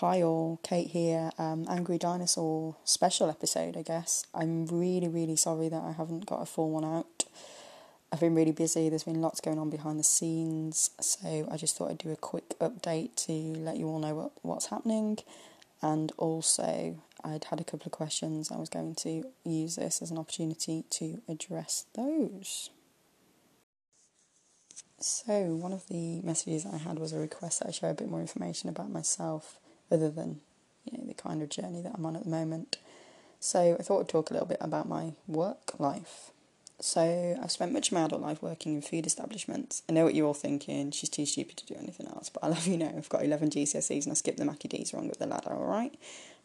Hi all, Kate here. Um, Angry Dinosaur special episode, I guess. I'm really, really sorry that I haven't got a full one out. I've been really busy, there's been lots going on behind the scenes, so I just thought I'd do a quick update to let you all know what, what's happening. And also, I'd had a couple of questions. I was going to use this as an opportunity to address those. So, one of the messages I had was a request that I share a bit more information about myself other than you know the kind of journey that I'm on at the moment. So I thought I'd talk a little bit about my work life. So I've spent much of my adult life working in food establishments. I know what you're all thinking. She's too stupid to do anything else. But I love you know I've got eleven GCSEs and I skipped the Maccy D's wrong with the ladder. All right.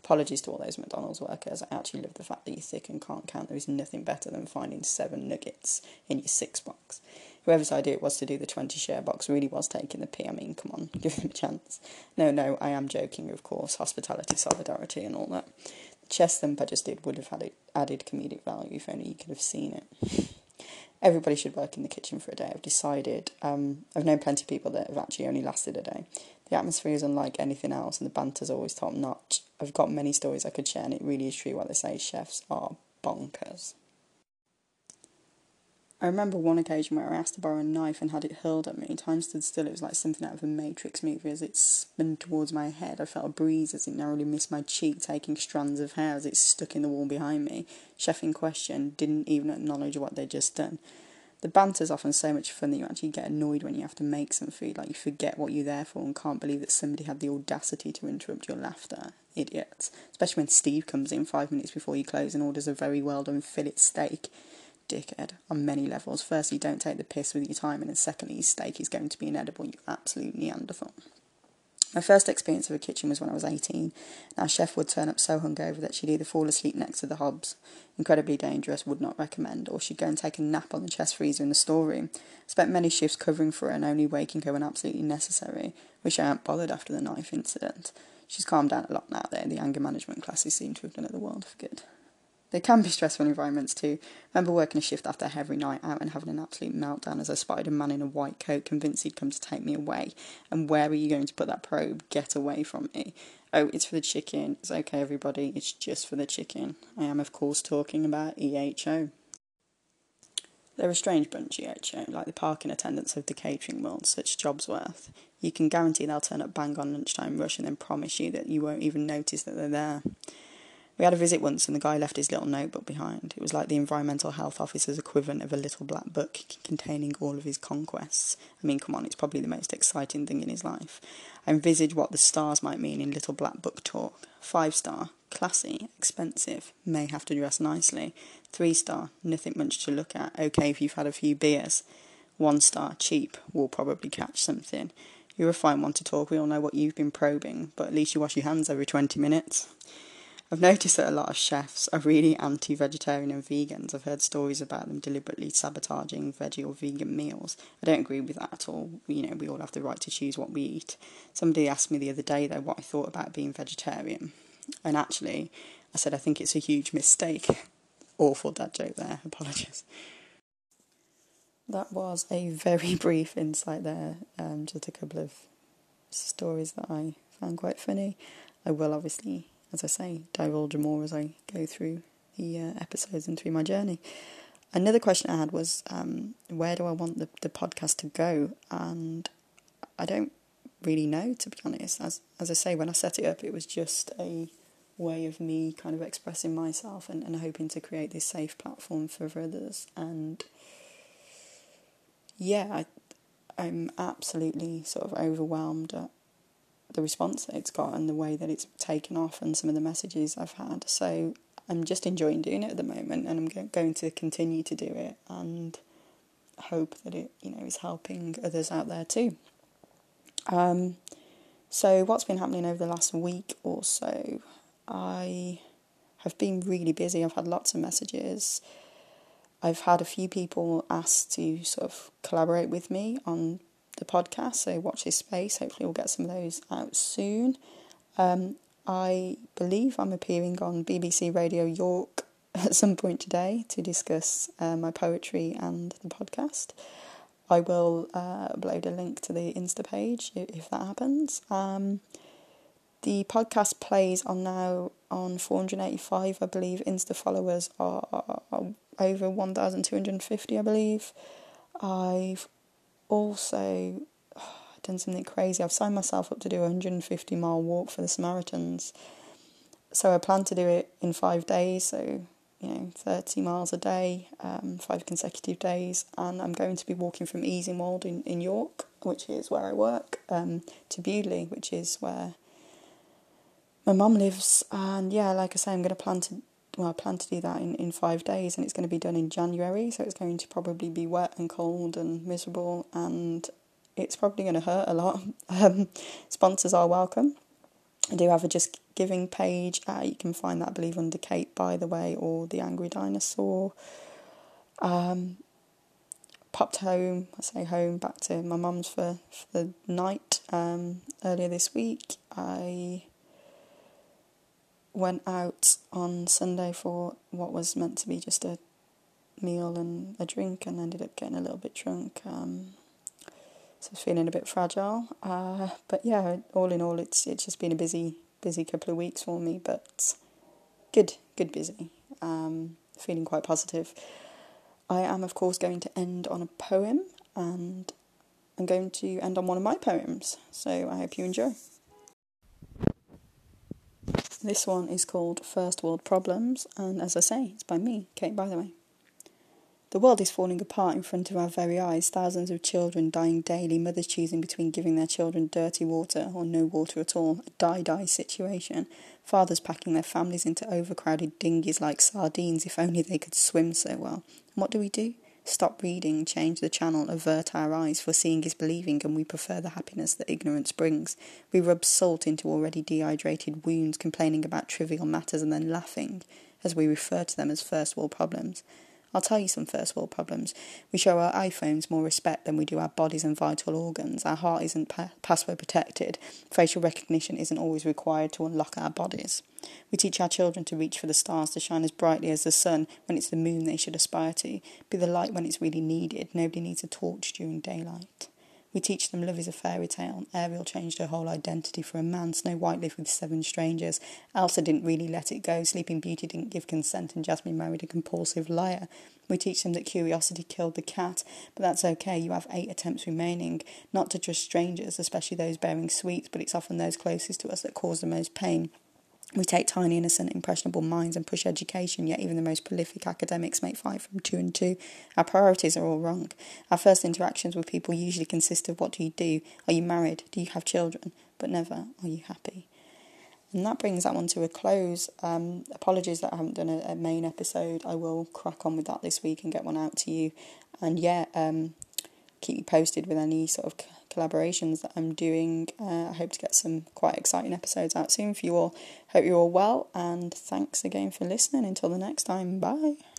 Apologies to all those McDonald's workers. I actually love the fact that you're thick and can't count. There is nothing better than finding seven nuggets in your six box whoever's idea it was to do the 20 share box really was taking the pee. I mean, come on, give them a chance. No, no, I am joking, of course. Hospitality, solidarity, and all that. The chest thump I just did would have had it added comedic value if only you could have seen it. Everybody should work in the kitchen for a day. I've decided. Um, I've known plenty of people that have actually only lasted a day. The atmosphere is unlike anything else, and the banter's always top notch. I've got many stories I could share, and it really is true what they say chefs are bonkers. I remember one occasion where I asked to borrow a knife and had it hurled at me. Time stood still. It was like something out of a Matrix movie as it spun towards my head. I felt a breeze as it narrowly missed my cheek, taking strands of hair as it stuck in the wall behind me. Chef in question didn't even acknowledge what they'd just done. The banter's often so much fun that you actually get annoyed when you have to make some food. Like you forget what you're there for and can't believe that somebody had the audacity to interrupt your laughter. Idiots. Especially when Steve comes in five minutes before you close and orders a very well done fillet steak dickhead on many levels. Firstly, don't take the piss with your time, and secondly, steak is going to be inedible, you absolute Neanderthal. My first experience of a kitchen was when I was 18. Our chef would turn up so hungover that she'd either fall asleep next to the hobs, incredibly dangerous, would not recommend, or she'd go and take a nap on the chest freezer in the storeroom. Spent many shifts covering for her and only waking her when absolutely necessary. which I hadn't bothered after the knife incident. She's calmed down a lot now, though. The anger management classes seem to have done her the world for good. They can be stressful environments too. Remember working a shift after every night out and having an absolute meltdown as I spotted a man in a white coat convinced he'd come to take me away. And where are you going to put that probe? Get away from me. Oh, it's for the chicken. It's okay, everybody. It's just for the chicken. I am, of course, talking about EHO. They're a strange bunch, EHO, like the parking attendants of the catering world, such jobs worth. You can guarantee they'll turn up bang on lunchtime rush and then promise you that you won't even notice that they're there. We had a visit once and the guy left his little notebook behind. It was like the environmental health officer's equivalent of a little black book containing all of his conquests. I mean, come on, it's probably the most exciting thing in his life. I envisage what the stars might mean in little black book talk. Five star, classy, expensive, may have to dress nicely. Three star, nothing much to look at, okay if you've had a few beers. One star, cheap, will probably catch something. You're a fine one to talk, we all know what you've been probing, but at least you wash your hands every 20 minutes. I've noticed that a lot of chefs are really anti vegetarian and vegans. I've heard stories about them deliberately sabotaging veggie or vegan meals. I don't agree with that at all. You know, we all have the right to choose what we eat. Somebody asked me the other day, though, what I thought about being vegetarian. And actually, I said, I think it's a huge mistake. Awful dad joke there, apologies. That was a very brief insight there, um, just a couple of stories that I found quite funny. I will obviously as I say, divulge more as I go through the uh, episodes and through my journey. Another question I had was, um, where do I want the, the podcast to go? And I don't really know, to be honest. As as I say, when I set it up, it was just a way of me kind of expressing myself and, and hoping to create this safe platform for others. And yeah, I, I'm absolutely sort of overwhelmed at the response that it's got and the way that it's taken off and some of the messages I've had. So I'm just enjoying doing it at the moment and I'm going to continue to do it and hope that it, you know, is helping others out there too. Um, so what's been happening over the last week or so? I have been really busy. I've had lots of messages. I've had a few people ask to sort of collaborate with me on the podcast. So watch this space. Hopefully, we'll get some of those out soon. Um, I believe I'm appearing on BBC Radio York at some point today to discuss uh, my poetry and the podcast. I will uh, upload a link to the Insta page if, that happens. Um, The podcast plays are now on 485, I believe. Insta followers are, are, are over 1,250, I believe. I've also done something crazy. I've signed myself up to do a 150 mile walk for the Samaritans. So I plan to do it in five days, so you know, 30 miles a day, um, five consecutive days, and I'm going to be walking from Easingwold in, in York, which is where I work, um, to Bewdley, which is where my mum lives. And yeah, like I say, I'm going to plan to well, I plan to do that in, in five days, and it's going to be done in January, so it's going to probably be wet and cold and miserable, and it's probably going to hurt a lot. Um, sponsors are welcome. I do have a Just Giving page. Uh, you can find that, I believe, under Kate Bytheway, or The Angry Dinosaur. Um, popped home, I say home, back to my mum's for, for the night um, earlier this week. I went out on Sunday for what was meant to be just a meal and a drink and ended up getting a little bit drunk. Um, so I was feeling a bit fragile. Uh, but yeah, all in all, it's it's just been a busy busy couple of weeks for me, but good good busy. Um, feeling quite positive. I am of course going to end on a poem, and I'm going to end on one of my poems. So I hope you enjoy. This one is called First World Problems, and as I say, it's by me, Kate Bytheway. The world is falling apart in front of our very eyes. Thousands of children dying daily, mothers choosing between giving their children dirty water or no water at all, a die die situation. Fathers packing their families into overcrowded dinghies like sardines if only they could swim so well. And what do we do? Stop reading, change the channel, avert our eyes, for seeing is believing, and we prefer the happiness that ignorance brings. We rub salt into already dehydrated wounds, complaining about trivial matters and then laughing as we refer to them as first world problems. I'll tell you some first world problems. We show our iPhones more respect than we do our bodies and vital organs. Our heart isn't pa- password protected. Facial recognition isn't always required to unlock our bodies. We teach our children to reach for the stars, to shine as brightly as the sun when it's the moon they should aspire to, be the light when it's really needed. Nobody needs a torch during daylight. We teach them love is a fairy tale. Ariel changed her whole identity for a man. Snow White lived with seven strangers. Elsa didn't really let it go. Sleeping Beauty didn't give consent, and Jasmine married a compulsive liar. We teach them that curiosity killed the cat, but that's okay. You have eight attempts remaining. Not to trust strangers, especially those bearing sweets, but it's often those closest to us that cause the most pain. We take tiny, innocent, impressionable minds and push education, yet even the most prolific academics make five from two and two. Our priorities are all wrong. Our first interactions with people usually consist of what do you do? Are you married? Do you have children? But never, are you happy? And that brings that one to a close. Um, apologies that I haven't done a, a, main episode. I will crack on with that this week and get one out to you. And yeah, um, keep you posted with any sort of collaborations that I'm doing. Uh, I hope to get some quite exciting episodes out soon for you all. Hope you're all well, and thanks again for listening. Until the next time, bye.